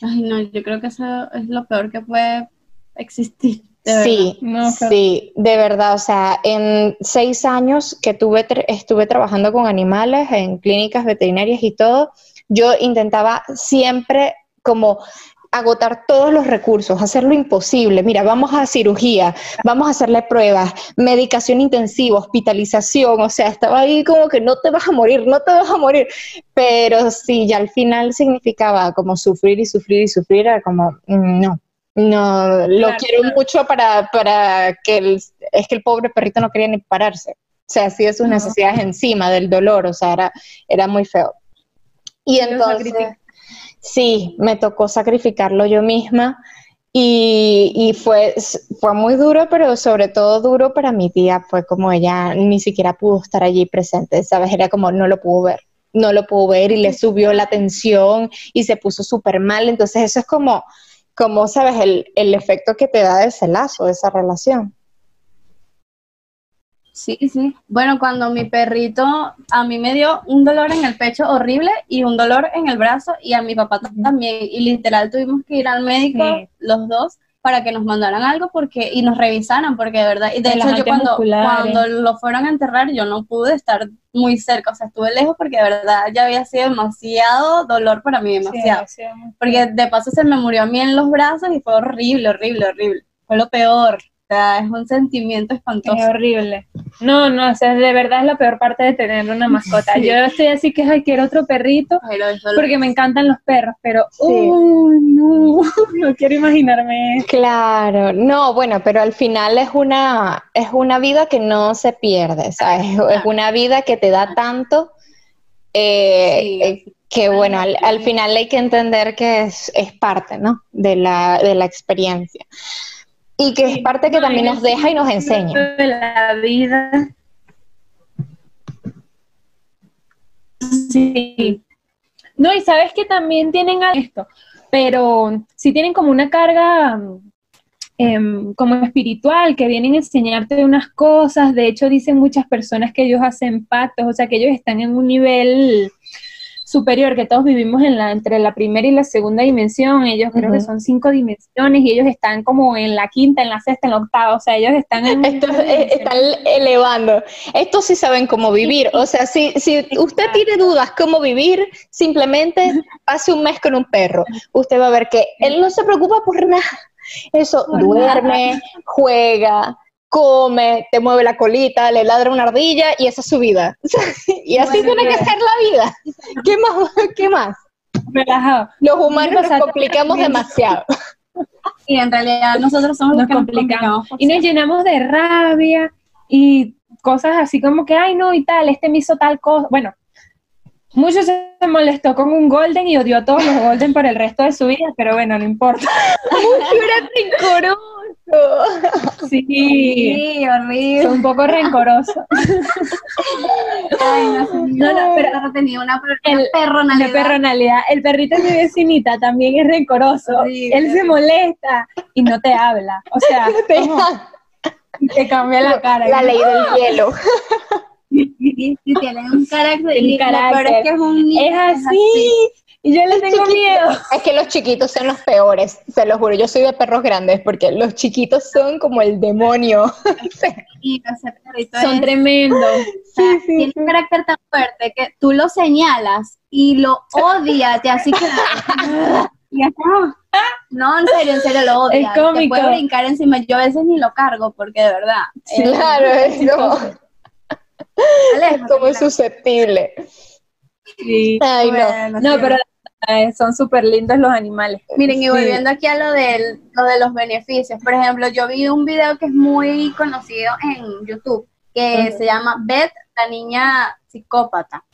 Ay, no, yo creo que eso es lo peor que puede existir. De Sí, No, pero- sí, de verdad, o sea, en seis años que tuve, tra- estuve trabajando con animales en clínicas veterinarias y todo, yo intentaba siempre como agotar todos los recursos, hacer lo imposible. Mira, vamos a cirugía, vamos a hacerle pruebas, medicación intensiva, hospitalización, o sea, estaba ahí como que no te vas a morir, no te vas a morir, pero sí, ya al final significaba como sufrir y sufrir y sufrir, era como, mm, no, no, lo Claro, quiero claro. mucho para, para que el, es que el pobre perrito no quería ni pararse, o sea, hacía sus necesidades encima del dolor, o sea, era, era muy feo. Y entonces, sí, me tocó sacrificarlo yo misma y, y fue, fue muy duro, pero sobre todo duro para mi tía, fue como ella ni siquiera pudo estar allí presente, ¿sabes? Era como no lo pudo ver, no lo pudo ver y le subió la tensión y se puso súper mal, entonces eso es como, como ¿sabes? El, el efecto que te da ese lazo, esa relación. Sí, sí. Bueno, cuando mi perrito a mí me dio un dolor en el pecho horrible y un dolor en el brazo y a mi papá también. Y literal tuvimos que ir al médico Sí. los dos para que nos mandaran algo porque y nos revisaran porque de verdad y de hecho yo cuando, cuando lo fueron a enterrar yo no pude estar muy cerca, o sea, estuve lejos porque de verdad ya había sido demasiado dolor para mí, demasiado. Sí, Porque de paso se me murió a mí en los brazos y fue horrible, horrible, horrible. Fue lo peor. Sea, es un sentimiento espantoso. Es horrible. No, no, o sea, de verdad es la peor parte de tener una mascota. Sí. Yo estoy así que ay, quiero otro perrito Pero eso lo- porque me encantan los perros, pero Sí. no, no quiero imaginarme eso. Claro, no, bueno, pero al final es una, es una vida que no se pierde, ¿sabes? Es una vida que te da tanto eh, Sí, eh, que, bueno, al, al final hay que entender que es, es parte, ¿no? De la, de la experiencia. Y que es parte que también nos deja y nos enseña. la vida. Sí. No, y sabes que también tienen esto, pero sí tienen como una carga mm, em, como espiritual, que vienen a enseñarte unas cosas. De hecho, dicen muchas personas que ellos hacen pactos, o sea, que ellos están en un nivel superior, que todos vivimos en la, entre la primera y la segunda dimensión. Ellos creo que son cinco dimensiones y ellos están como en la quinta, en la sexta, en la octava. O sea, ellos están en Estos eh, están elevando. Estos sí saben cómo vivir. O sea, si, si usted tiene dudas cómo vivir, simplemente pase un mes con un perro. Usted va a ver que él no se preocupa por nada. Eso, duerme, juega, come, te mueve la colita, le ladra una ardilla y esa es su vida. y así Bueno, tiene que ser la vida. ¿Qué más? ¿Qué más? relajado. Los humanos nos complicamos demasiado. Y en realidad nosotros somos los Nos que nos complicamos. Y nos llenamos de rabia y cosas así como que, ay, no, y tal, este me hizo tal cosa. Bueno, mucho se molestó con un Golden y odió a todos los Golden por el resto de su vida, pero bueno, no importa. Rencoroso. Sí, Sí, horrible. son un poco rencorosos. Ay, no, no, no, pero tenía una, una El- perronalidad. De personalidad. El perrito de mi vecinita también es rencoroso. Horrible. Él se molesta y no te habla. O sea, ¿cómo? te cambia la cara. La ley del hielo. Sí, tiene un carácter. Y peor carácter. es que es un niño. Es así. Y yo le tengo miedo. Es que los chiquitos son los peores, se lo juro. Yo soy de perros grandes porque los chiquitos son como el demonio. Son es- tremendos. o sea, tiene un carácter tan fuerte que tú lo señalas y lo odias, y así que. y es no, en serio, en serio lo odias. Es Te cómico. puede brincar encima. Yo a veces ni lo cargo porque de verdad. Claro, es como, es como susceptible. Sí. Ay, no. bueno, No, sí. pero eh, son súper lindos los animales. Miren, y Sí. volviendo aquí a lo, del, lo de los beneficios, por ejemplo, yo vi un video que es muy conocido en YouTube, que se llama Beth, la niña psicópata.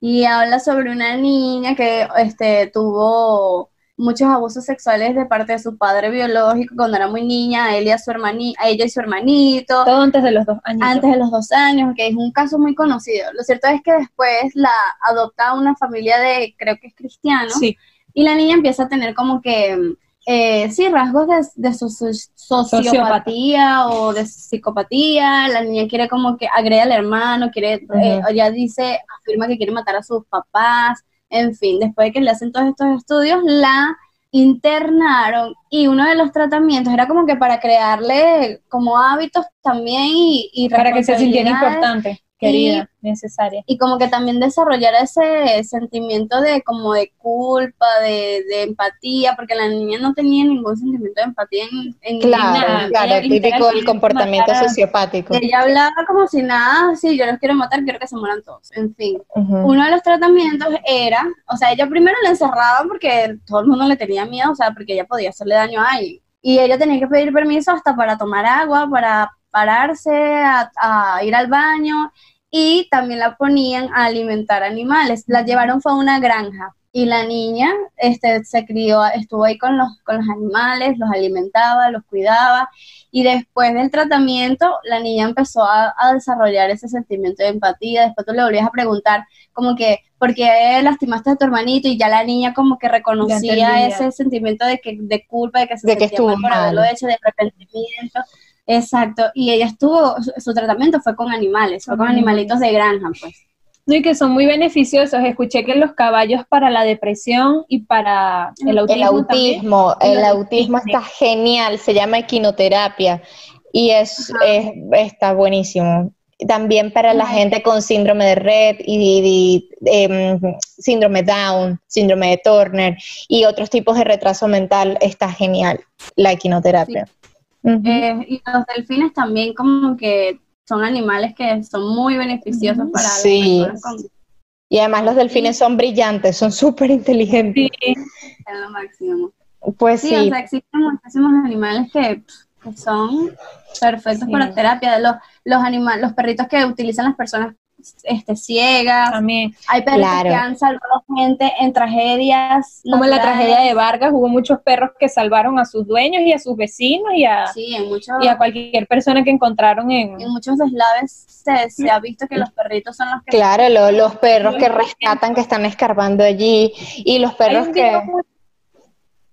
Y habla sobre una niña que este, tuvo muchos abusos sexuales de parte de su padre biológico cuando era muy niña, a, él y a, su hermani, a ella y su hermanito Todo antes de los dos años. antes de los dos años, que es un caso muy conocido. Lo cierto es que después la adopta una familia de, creo que es cristiano, Sí. y la niña empieza a tener como que, eh, sí, rasgos de, de so- so- sociopatía o de psicopatía. La niña quiere como que agrede al hermano, quiere, eh, Ujú. ya dice, afirma que quiere matar a sus papás. En fin, después de que le hacen todos estos estudios, la internaron y uno de los tratamientos era como que para crearle como hábitos también y, y Para que se sintiera importante, querida, necesaria. y como que también desarrollar ese sentimiento de como de culpa, de, de empatía, porque la niña no tenía ningún sentimiento de empatía en, en Claro, nada. claro, Ella típico del literalmente comportamiento matara- sociopático. Ella hablaba como si nada, sí, yo los quiero matar, quiero que se mueran todos, en fin. Uno de los tratamientos era, o sea, ella primero la encerraban porque todo el mundo le tenía miedo, o sea, porque ella podía hacerle daño a alguien. Y ella tenía que pedir permiso hasta para tomar agua, para pararse, a, a ir al baño, y también la ponían a alimentar animales. La llevaron fue a una granja. Y la niña este, se crió, estuvo ahí con los, con los animales, los alimentaba, los cuidaba. Y después del tratamiento, la niña empezó a, a desarrollar ese sentimiento de empatía. Después tú le volvías a preguntar, como que, ¿por qué lastimaste a tu hermanito? Y ya la niña como que reconocía ese sentimiento de, que, de culpa, de que se De que sentía estuvo mal por haberlo hecho, de arrepentimiento. Exacto. Y ella estuvo, su, tratamiento fue con animales, fue con animalitos de granja, pues. No, y que son muy beneficiosos. Escuché que los caballos para la depresión y para el autismo. El autismo, también. el autismo está genial, se llama equinoterapia y es, es- está buenísimo. También para la gente con síndrome de Red y, y, em, síndrome Down, síndrome de Turner y otros tipos de retraso mental, está genial la equinoterapia. Eh, y los delfines también como que son animales que son muy beneficiosos para las Sí. personas con y además los delfines son brillantes, son súper inteligentes. Sí, en lo máximo. Pues Sí, sí, o sea, existen muchísimos animales que, que son perfectos Sí. para terapia. Los, los, animales, los perritos que utilizan las personas este, ciegas. también. Hay Claro. que han salvado gente en tragedias. Como en la tragedia de Vargas, hubo muchos perros que salvaron a sus dueños y a sus vecinos y a, Sí, en muchos, y a cualquier persona que encontraron en... en muchos deslaves se, se ha visto que los perritos son los que claro, lo- los perros que rescatan, que están escarbando allí y los Hay perros un que... video muy-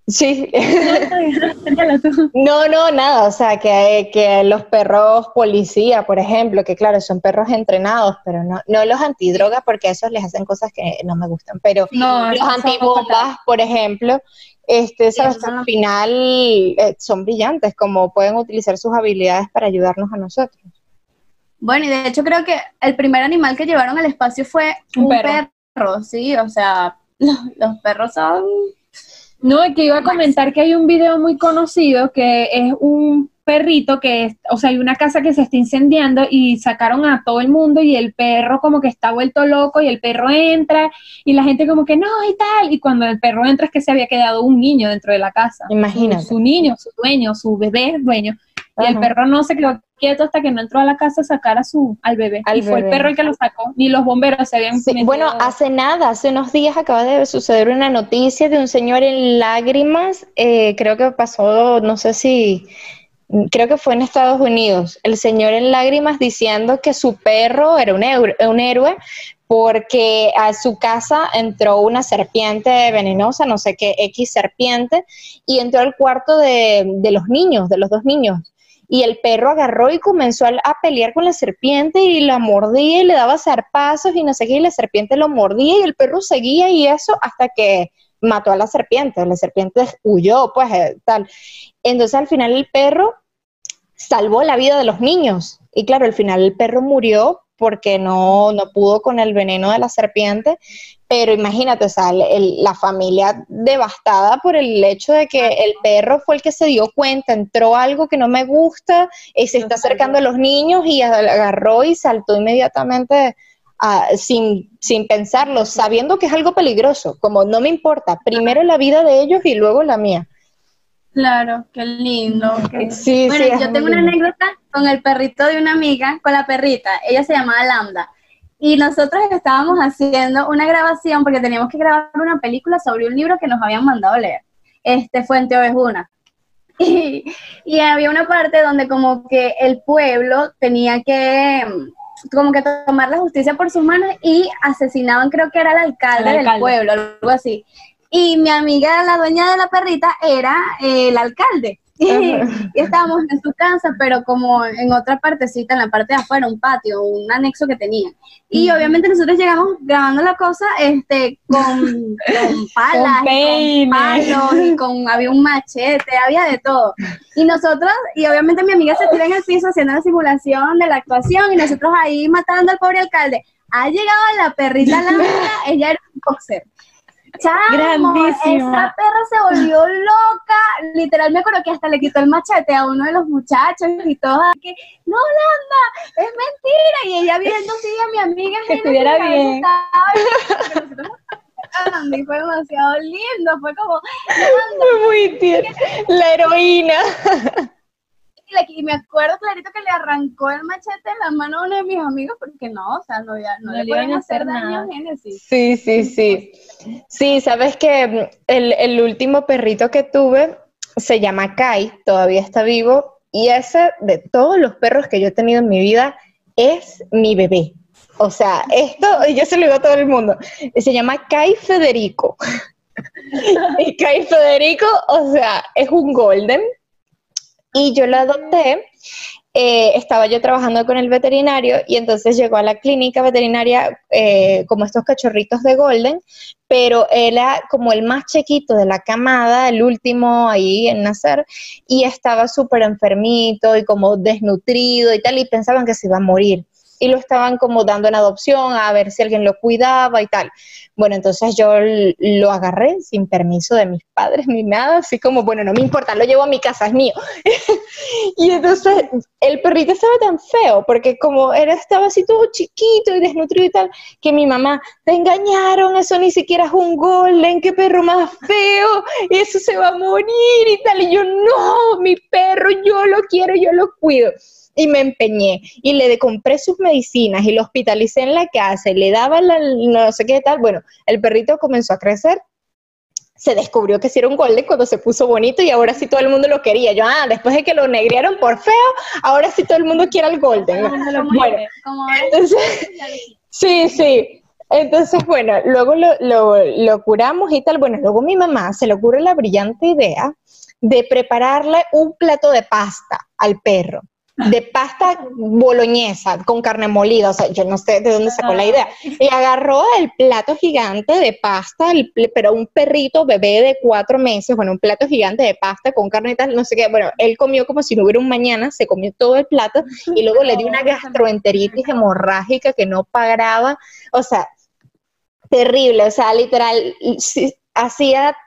Sí. No, no, nada, o sea, que, que los perros policía, por ejemplo, que claro, son perros entrenados, pero no, no los antidrogas porque a esos les hacen cosas que no me gustan, pero No, los antibombas, por ejemplo, este, sabes, al final eh, son brillantes, como pueden utilizar sus habilidades para ayudarnos a nosotros. Bueno, y de hecho creo que el primer animal que llevaron al espacio fue Un un, perro. perro. sí, o sea, los, los perros son... No, que iba a comentar que hay un video muy conocido que es un perrito que, es- o sea, hay una casa que se está incendiando y sacaron a todo el mundo y el perro como que está vuelto loco y el perro entra y la gente como que no y tal, y cuando el perro entra es que se había quedado un niño dentro de la casa. Imagínate. Su, su niño, su dueño, su bebé dueño. Y el perro no se quedó quieto hasta que no entró a la casa a sacar a su, al bebé. Al y fue el perro el que lo sacó, ni los bomberos se habían Sí, bueno, hace nada, hace unos días acaba de suceder una noticia de un señor en lágrimas, eh, creo que pasó, no sé si creo que fue en Estados Unidos, el señor en lágrimas diciendo que su perro era un, héroe, un héroe porque a su casa entró una serpiente venenosa, no sé qué, X serpiente, y entró al cuarto de, de los niños, de los dos niños. Y el perro agarró y comenzó a, pelear con la serpiente y la mordía y le daba zarpazos y no sé qué, y la serpiente lo mordía y el perro seguía y eso hasta que mató a la serpiente. La serpiente huyó, pues eh, tal. Entonces al final el perro salvó la vida de los niños. Y claro, al final el perro murió porque no, no pudo con el veneno de la serpiente, pero imagínate, o sea, el- el- la familia devastada por el hecho de que el perro fue el que se dio cuenta, entró algo que no me gusta, y se está acercando a los niños y agarró y saltó inmediatamente sin, sin pensarlo, sabiendo que es algo peligroso, como no me importa, primero la vida de ellos y luego la mía. Claro, qué lindo. qué- Sí, bueno, sí, yo tengo una anécdota con el perrito de una amiga, con la perrita. Ella se llamaba Lambda. Y nosotros estábamos haciendo una grabación porque teníamos que grabar una película sobre un libro que nos habían mandado leer. Este, Fuente Ovejuna. Y, y había una parte donde como que el pueblo tenía que mm, como que tomar la justicia por sus manos y asesinaban, creo que era el alcalde, Al del alcalde. pueblo, algo así. Y mi amiga, la dueña de la perrita, era eh, el alcalde. Y, y estábamos en su casa, pero como en otra partecita, en la parte de afuera, un patio, un anexo que tenían. Y obviamente nosotros llegamos grabando la cosa este, con, con palas, Con y con palos, y con, había un machete, había de todo. Y nosotros, y obviamente mi amiga se tira en el piso haciendo la simulación de la actuación, y nosotros ahí matando al pobre alcalde. Ha llegado la perrita lámpara, ella era un boxer. Chamo, Grandísima. esa perra se volvió loca. Literal, me acuerdo que hasta le quitó el machete a uno de los muchachos y todo. Que, no, Landa, es mentira. Y ella viendo así a mi amiga. Que estuviera bien. Y fue demasiado lindo. Fue como, muy tierno. La heroína. Y, le- y me acuerdo clarito que le arrancó el machete en la mano a uno de mis amigos porque no, o sea, no, ya, no, No le pueden a hacer daño a Génesis. Sí, sí, sí. Sí, sabes que el, el último perrito que tuve se llama Kai, todavía está vivo, y ese de todos los perros que yo he tenido en mi vida es mi bebé. O sea, esto yo se lo digo a todo el mundo. Se llama Kai Federico. y Kai Federico, o sea, es un golden. Y yo lo adopté eh, estaba yo trabajando con el veterinario y entonces llegó a la clínica veterinaria eh, como estos cachorritos de Golden, pero era como el más chiquito de la camada, el último ahí en nacer, y estaba súper enfermito y como desnutrido y tal, y pensaban que se iba a morir. Y lo estaban como dando en adopción a ver si alguien lo cuidaba y tal. Bueno, entonces yo lo agarré sin permiso de mis padres ni nada, así como, bueno, no me importa, lo llevo a mi casa, es mío. y entonces el perrito estaba tan feo, porque como era, estaba así todo chiquito y desnutrido y tal, que mi mamá, te engañaron, eso ni siquiera es un golden, qué perro más feo, eso se va a morir y tal. Y yo, no, mi perro, yo lo quiero, yo lo cuido. Y me empeñé y le compré sus medicinas y lo hospitalicé en la casa y le daba la, no sé qué tal. Bueno, el perrito comenzó a crecer se descubrió que sí era un golden cuando se puso bonito y ahora sí todo el mundo lo quería. Yo, ah, después de que lo negrearon por feo, ahora sí todo el mundo quiere al golden. Bueno, ahora entonces, sí, sí. Entonces, bueno, luego lo, lo, lo curamos y tal. Bueno, luego mi mamá se le ocurre la brillante idea de prepararle un plato de pasta al perro. De pasta boloñesa con carne molida, o sea, yo no sé de dónde sacó la idea. Y agarró el plato gigante de pasta, el pero un perrito bebé de cuatro meses, bueno, un plato gigante de pasta con carne y tal, no sé qué. Bueno, él comió como si no hubiera un mañana, se comió todo el plato y luego le dio una gastroenteritis hemorrágica que no paraba. O sea, terrible, o sea, literal, hacía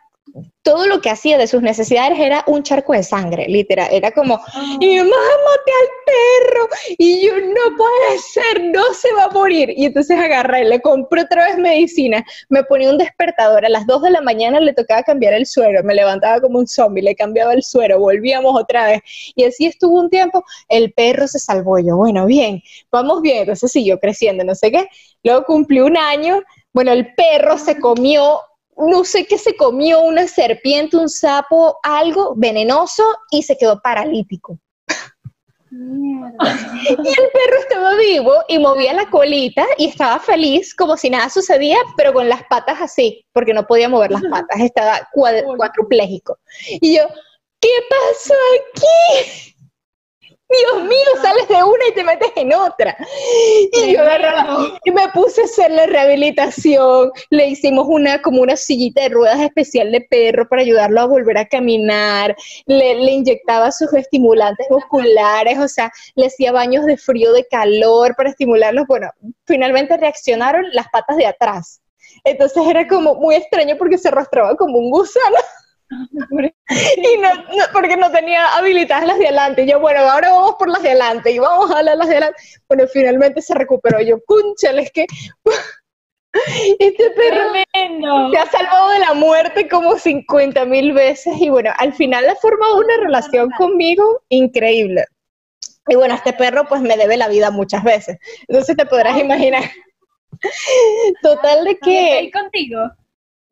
todo lo que hacía de sus necesidades era un charco de sangre, literal. Era como, y maté al perro, y yo no puede ser, no se va a morir. Y entonces agarré, le compré otra vez medicina, me ponía un despertador, a las 2 de la mañana le tocaba cambiar el suero, me levantaba como un zombie, le cambiaba el suero, volvíamos otra vez. Y así estuvo un tiempo, el perro se salvó. Yo, bueno, bien, vamos bien. Entonces siguió creciendo, no sé qué. Luego cumplió un año, bueno, el perro se comió no sé qué se comió, una serpiente, un sapo, algo venenoso y se quedó paralítico. Mierda. Y el perro estaba vivo y movía la colita y estaba feliz como si nada sucedía, pero con las patas así, porque no podía mover las patas, estaba cuad- cuatrupléjico. Y yo, ¿qué pasó aquí? Dios mío, sales de una y te metes en otra. Y yo agarraba y me puse a hacer la rehabilitación. Le hicimos una como una sillita de ruedas especial de perro para ayudarlo a volver a caminar. Le, le inyectaba sus estimulantes musculares, o sea, le hacía baños de frío, de calor para estimularlos. Bueno, finalmente reaccionaron las patas de atrás. Entonces era como muy extraño porque se arrastraba como un gusano. Y no, no, porque no tenía habilitadas las de adelante. Y yo, bueno, ahora vamos por las de adelante y vamos a las de adelante. Bueno, finalmente se recuperó. Yo, cúnchale, es que este perro Tremendo. se ha salvado de la muerte como 50 mil veces. Y bueno, al final ha formado una relación conmigo increíble. Y bueno, este perro pues me debe la vida muchas veces. Entonces te podrás imaginar. Total de ¿Está ahí que... contigo?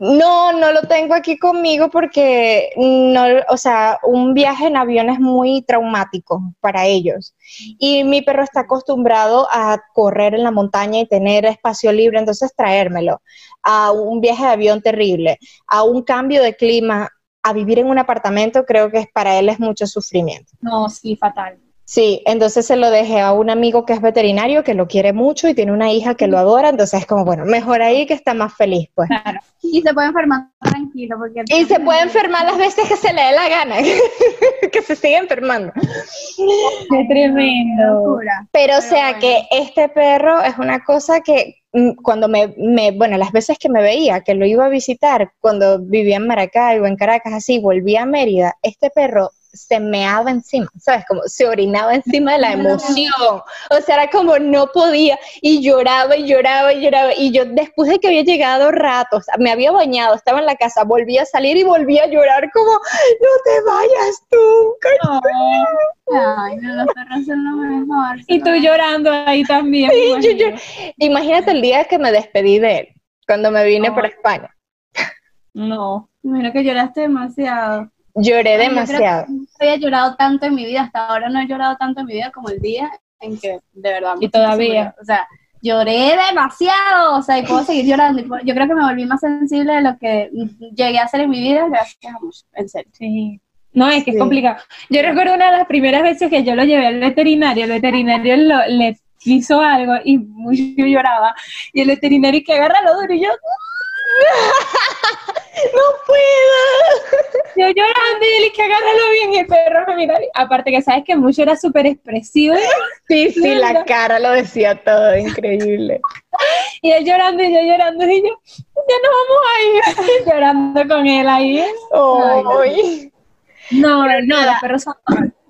No, no lo tengo aquí conmigo porque no, o sea, un viaje en avión es muy traumático para ellos. Y mi perro está acostumbrado a correr en la montaña y tener espacio libre, entonces traérmelo a un viaje de avión terrible, a un cambio de clima, a vivir en un apartamento, creo que para él es mucho sufrimiento. No, sí, fatal. Sí, entonces se lo dejé a un amigo que es veterinario, que lo quiere mucho y tiene una hija que lo adora, entonces es como, bueno, mejor ahí que está más feliz, pues. Claro. Y se puede enfermar tranquilo porque Y se puede enfermar las veces que se le dé la gana, que se sigue enfermando. Qué tremendo. Pero o sea que este perro es una cosa que mm, cuando me, me, bueno, las veces que me veía, que lo iba a visitar, cuando vivía en Maracaibo, en Caracas, así, volví a Mérida, este perro se meaba encima, ¿sabes? Como se orinaba encima de la emoción. O sea, era como no podía y lloraba y lloraba y lloraba. Y yo después de que había llegado ratos, me había bañado, estaba en la casa, volví a salir y volví a llorar como, no te vayas nunca. Ay, no, los perros son lo mejor. Y tú llorando ahí también. Sí, me yo- imagino. yo- Imagínate el día que me despedí de él, cuando me vine para España. No. Mira que lloraste demasiado. Lloré Yo creo que demasiado. No había llorado tanto en mi vida, hasta ahora no he llorado tanto en mi vida como el día en que de verdad. Y todavía. O sea, lloré demasiado, o sea, y puedo seguir llorando. Yo creo que me volví más sensible de lo que llegué a hacer en mi vida, gracias a mucho, en serio. Sí. No, es que Sí. es complicado. Yo recuerdo una de las primeras veces que yo lo llevé al veterinario, el veterinario lo- le hizo algo y mucho lloraba. Y el veterinario que agarra lo duro y yo, No puedo. yo llorando y él que agárralo bien y el perro me mira. Aparte que sabes que mucho era súper expresivo Sí, sí, la cara lo decía todo, increíble. y él llorando y yo llorando y yo, ya nos vamos a ir llorando con él ahí. Ay. No, no, nada. los perros son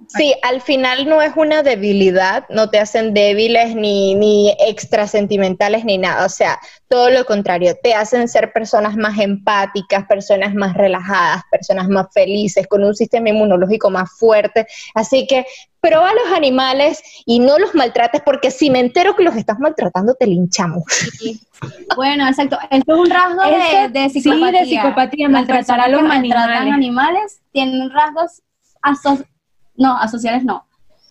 Sí, al final no es una debilidad, no te hacen débiles ni, ni extra sentimentales ni nada, o sea, todo lo contrario, te hacen ser personas más empáticas, personas más relajadas, personas más felices, con un sistema inmunológico más fuerte, así que prueba a los animales y no los maltrates porque si me entero que los estás maltratando te linchamos. Bueno, exacto. Esto es un rasgo de, Eso, de sí, psicopatía. de psicopatía, maltratar a los animales. animales tienen rasgos aso- no, asociales no,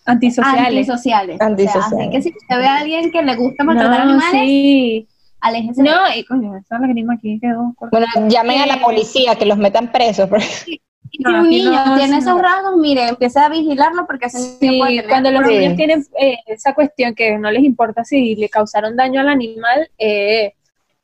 antisociales. antisociales. O sea, Antisociales. así que si usted ve a alguien que le gusta maltratar No, animales, sí. aléjese. No, y coño, esa lágrima aquí quedó. Bueno, llamen a la policía que los metan presos. porque- Y si No, un niño no, tiene sí, esos rasgos, mire, empiece a vigilarlo porque niño puede Sí, tener cuando los Sí. niños tienen eh, esa cuestión que no les importa si le causaron daño al animal, eh,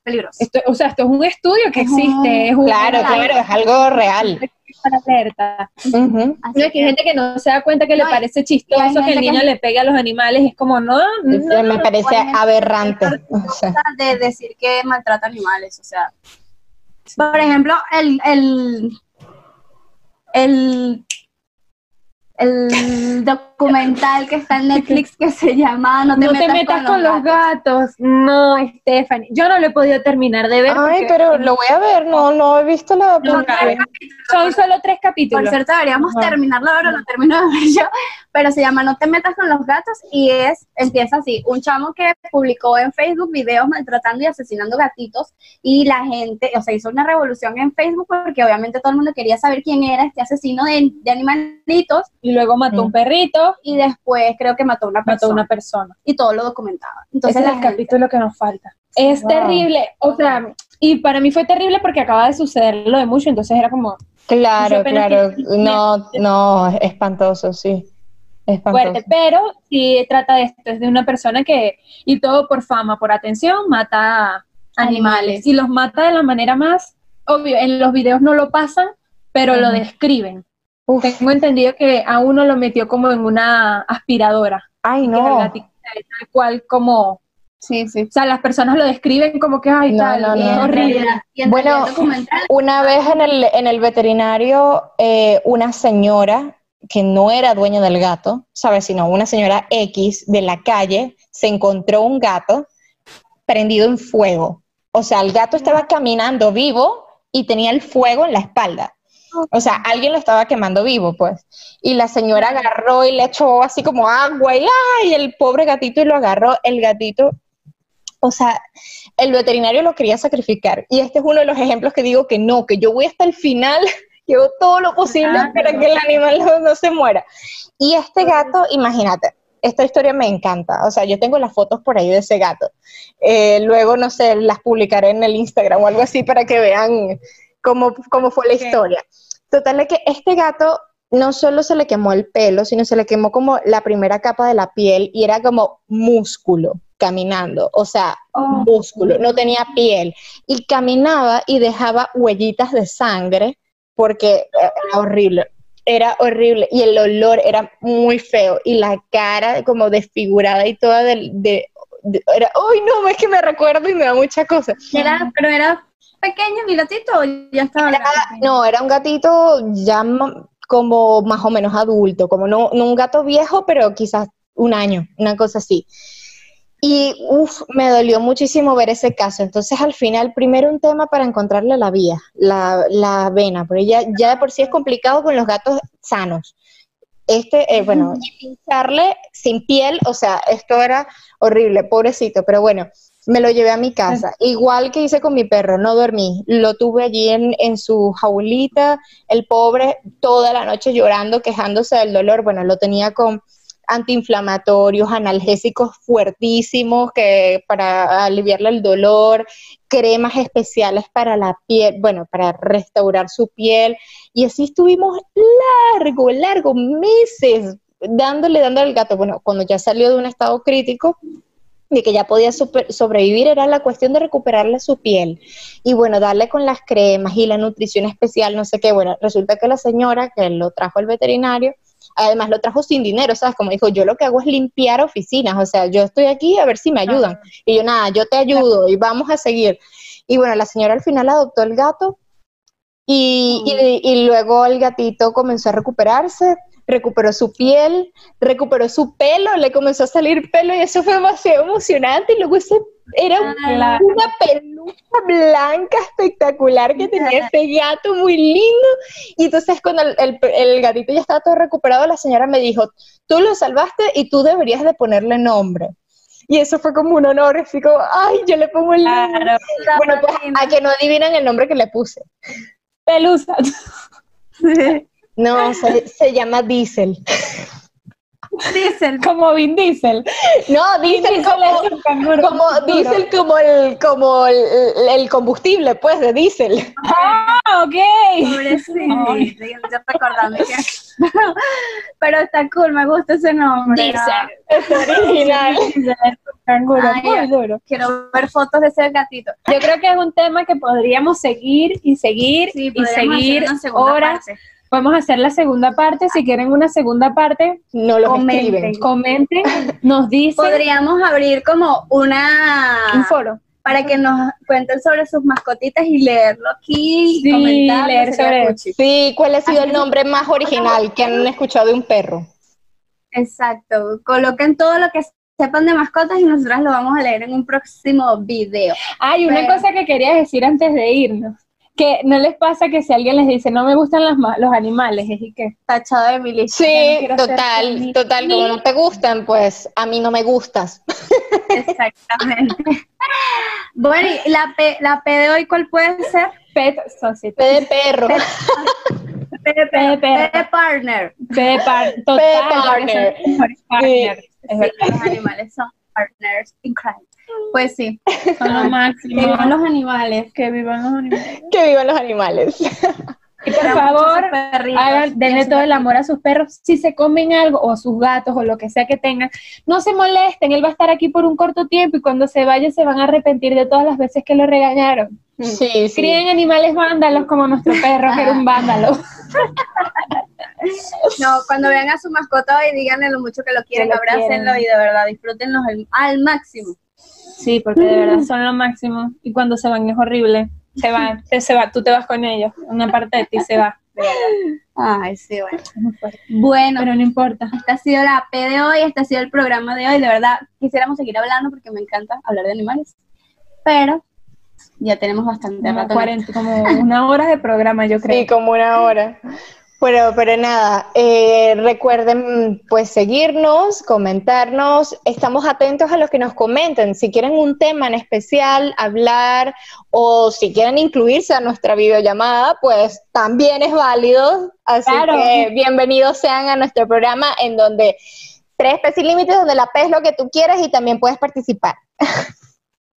peligroso. esto, o sea, esto es un estudio que existe, es un Claro, claro, es algo real. Para alerta. Así No es que hay gente que no se da cuenta que No, le parece chistoso que el niño que- le pegue a los animales, es como, no, no, me parece aberrante. O sea, de decir que maltrata animales, o sea. Por ejemplo, el, el, el, el documental que está en Netflix que se llama No te, no te metas con los gatos. No, Stephanie. Yo no lo he podido terminar de ver. Ay, pero lo voy a ver, no, no he visto la No, son solo tres Por capítulos. cierto, deberíamos Ajá. terminarlo ahora, lo termino de ver yo, pero se llama No te metas con los gatos y es, empieza así, un chamo que publicó en Facebook videos maltratando y asesinando gatitos y la gente, o sea, hizo una revolución en Facebook porque obviamente todo el mundo quería saber quién era este asesino de, de animalitos Y luego mató Mm. un perrito. Y después creo que mató a una mató a persona. una persona. Y todo lo documentaba. Entonces Entonces es el gente- capítulo que nos falta. Es Wow. terrible, o sea, y para mí fue terrible porque acaba de suceder lo de mucho, entonces era como Claro, claro. que- No, no, es espantoso, sí. Espantoso. fuerte, pero sí trata de esto, es de una persona que, y todo por fama, por atención, mata animales, y los mata de la manera más, obvio, en los videos no lo pasan, pero lo Ujú. describen. Uf, Tengo entendido que a uno lo metió como en una aspiradora, ay, no. tal cual como, Sí, sí. o sea, las personas lo describen como que, ay, No, tal, no, y no. es En horrible. Bueno, Una vez en el, en el veterinario, eh, una señora que no era dueña del gato, ¿sabes? Sino una señora X de la calle, se encontró un gato prendido en fuego. O sea, el gato estaba caminando vivo y tenía el fuego en la espalda. O sea, alguien lo estaba quemando vivo, pues. Y la señora agarró y le echó así como agua y ¡ay! El pobre gatito y lo agarró. El gatito, o sea, el veterinario lo quería sacrificar. Y este es uno de los ejemplos que digo que no, que yo voy hasta el final, hago todo lo posible para que el animal no, no se muera. Y este gato, imagínate, esta historia me encanta. O sea, yo tengo las fotos por ahí de ese gato. Eh, luego, no sé, las publicaré en el Instagram o algo así para que vean cómo, cómo fue la historia. Total es que este gato no solo se le quemó el pelo, sino se le quemó como la primera capa de la piel y era como músculo caminando, o sea, Oh. músculo, no tenía piel. Y caminaba y dejaba huellitas de sangre porque era horrible, era horrible y el olor era muy feo y la cara como desfigurada y toda de... de- de- era, ¡Ay, no! Es que me recuerdo y me da mucha cosa. era, pero era pequeño mi gatito o ya estaba Era- grande? no, era un gatito ya como más o menos adulto, como no, no un gato viejo, pero quizás un año, una cosa así. Y uff, me dolió muchísimo ver ese caso. Entonces, al final, primero un tema para encontrarle la vía, la, la vena, porque ya, ya de por sí es complicado con los gatos sanos. Este, eh, bueno, y pincharle sin piel, o sea, esto era horrible, pobrecito, pero bueno, me lo llevé a mi casa. Igual que hice con mi perro, no dormí. Lo tuve allí en, en su jaulita, el pobre toda la noche llorando, quejándose del dolor. Bueno, lo tenía con antiinflamatorios, analgésicos fuertísimos que para aliviarle el dolor, cremas especiales para la piel, bueno, para restaurar su piel. Y así estuvimos largo, largo, meses dándole, dándole al gato. Bueno, cuando ya salió de un estado crítico, de que ya podía super- sobrevivir, era la cuestión de recuperarle su piel. Y bueno, darle con las cremas y la nutrición especial, no sé qué. Bueno, resulta que la señora que lo trajo el veterinario, además lo trajo sin dinero, ¿sabes? Como dijo, yo lo que hago es limpiar oficinas, o sea, yo estoy aquí a ver si me ayudan. Y yo, nada, yo te ayudo y vamos a seguir. Y bueno, la señora al final adoptó el gato y, y- y luego el gatito comenzó a recuperarse, recuperó su piel, recuperó su pelo, le comenzó a salir pelo y eso fue demasiado emocionante. Y luego ese era Claro. una peluca blanca espectacular que tenía ese gato muy lindo. Y entonces cuando el, el- el gatito ya estaba todo recuperado, la señora me dijo, tú lo salvaste y tú deberías de ponerle nombre. Y eso fue como un honor, así como, ay, yo le pongo el nombre. Claro. Bueno, pues a que no adivinan el nombre que le puse. Pelusa. No, se, se llama Diesel. Diesel. Como Vin Diesel. No, Diesel Diesel como, es un canguro. como Diesel como el como el, el combustible, pues, de Diesel. Ah, ok. Pobrecito, yo recordando que... Pero está cool, me gusta ese nombre. Es original. Canguro, Ay, muy duro. Quiero ver fotos de ese gatito. Yo creo que es un tema que podríamos seguir y seguir Sí, y seguir hacer una segunda horas. parte. Podemos hacer la segunda parte. Si quieren una segunda parte, No los Comenten. escriben. comenten, nos dicen Podríamos abrir como una... un foro. para que nos cuenten sobre sus mascotitas y leerlo aquí Sí, y leer sobre-. Sí, ¿cuál ha sido Así el nombre más original que han escuchado de un perro? Exacto, coloquen todo lo que sepan de mascotas y nosotras lo vamos a leer en un próximo video. Hay una Pero- cosa que quería decir antes de irnos. Que no les pasa que si alguien les dice no me gustan las ma- los animales, es y que Tachado de mi lista. No Sí, ser total, total. Como no te gustan, pues a mí no me gustas. Exactamente. bueno, y la P, la P de hoy, ¿cuál puede ser? Pet Society. P de perro. P, P, P, P. P partner. P par- total, partner. porque son los mejores partners, es Sí, verdad. los animales son partners in crime. Pues sí, Son lo que máximo. vivan los animales. Que vivan los animales. Que vivan los animales. Y por favor, hagan, y denle todo el amor a sus perros. Si se comen algo, o a sus gatos, o lo que sea que tengan, no se molesten. Él va a estar aquí por un corto tiempo y cuando se vaya se van a arrepentir de todas las veces que lo regañaron. Sí, sí. Críen animales vándalos como nuestro perro, que era un vándalo. No, cuando vean a su mascota hoy, díganle lo mucho que lo quieren, lo abrácenlo y de verdad disfrútenlos al, al máximo. Sí, porque de verdad son lo máximo. Y cuando se van es horrible. Se van, se, se va, tú te vas con ellos. Una parte de ti se va. de verdad. Ay, sí, bueno. Bueno, Pero no importa. esta ha sido la P de hoy, este ha sido el programa de hoy. De verdad, quisiéramos seguir hablando porque me encanta hablar de animales. Pero ya tenemos bastante Como, rato. 40, como una hora de programa, yo creo. Sí, como una hora. Pero, pero nada, eh, recuerden pues seguirnos, comentarnos, estamos atentos a lo que nos comenten, si quieren un tema en especial, hablar o si quieren incluirse a nuestra videollamada, pues también es válido, así Claro. que bienvenidos sean a nuestro programa en donde tres sin límites, donde la P es lo que tú quieres y también puedes participar.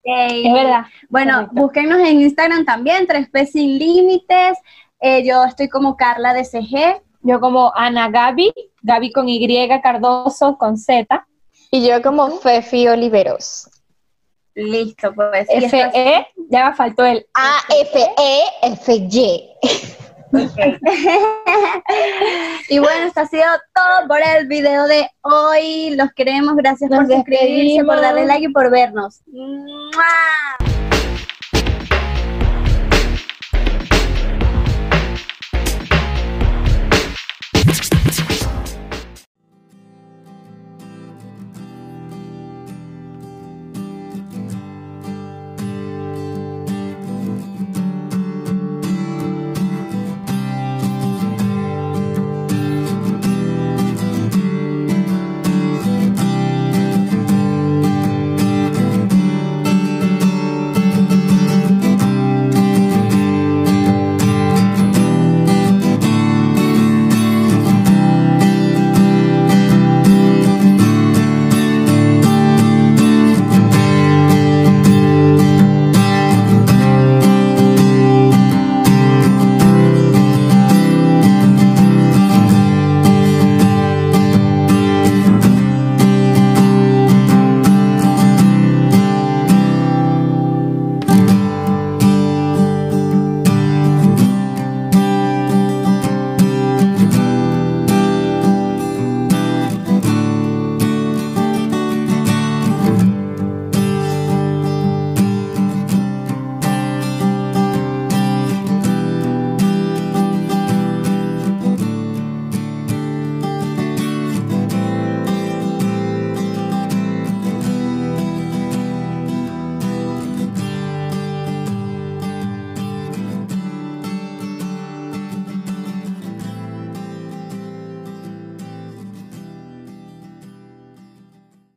Es verdad. Bueno, Correcto. búsquenos en Instagram también, 3P sin límites. Eh, yo estoy como Carla de CG. Yo como Ana Gaby, Gaby con Y, Cardoso con Z, Y yo como Fefi Oliveros. Listo, pues. y F, estas- E, ya me faltó el A-F-E-F-Y. y bueno, esto ha sido todo por el video de hoy. Los queremos. Gracias Nos por suscribirse, por darle like y por vernos. ¡Mua!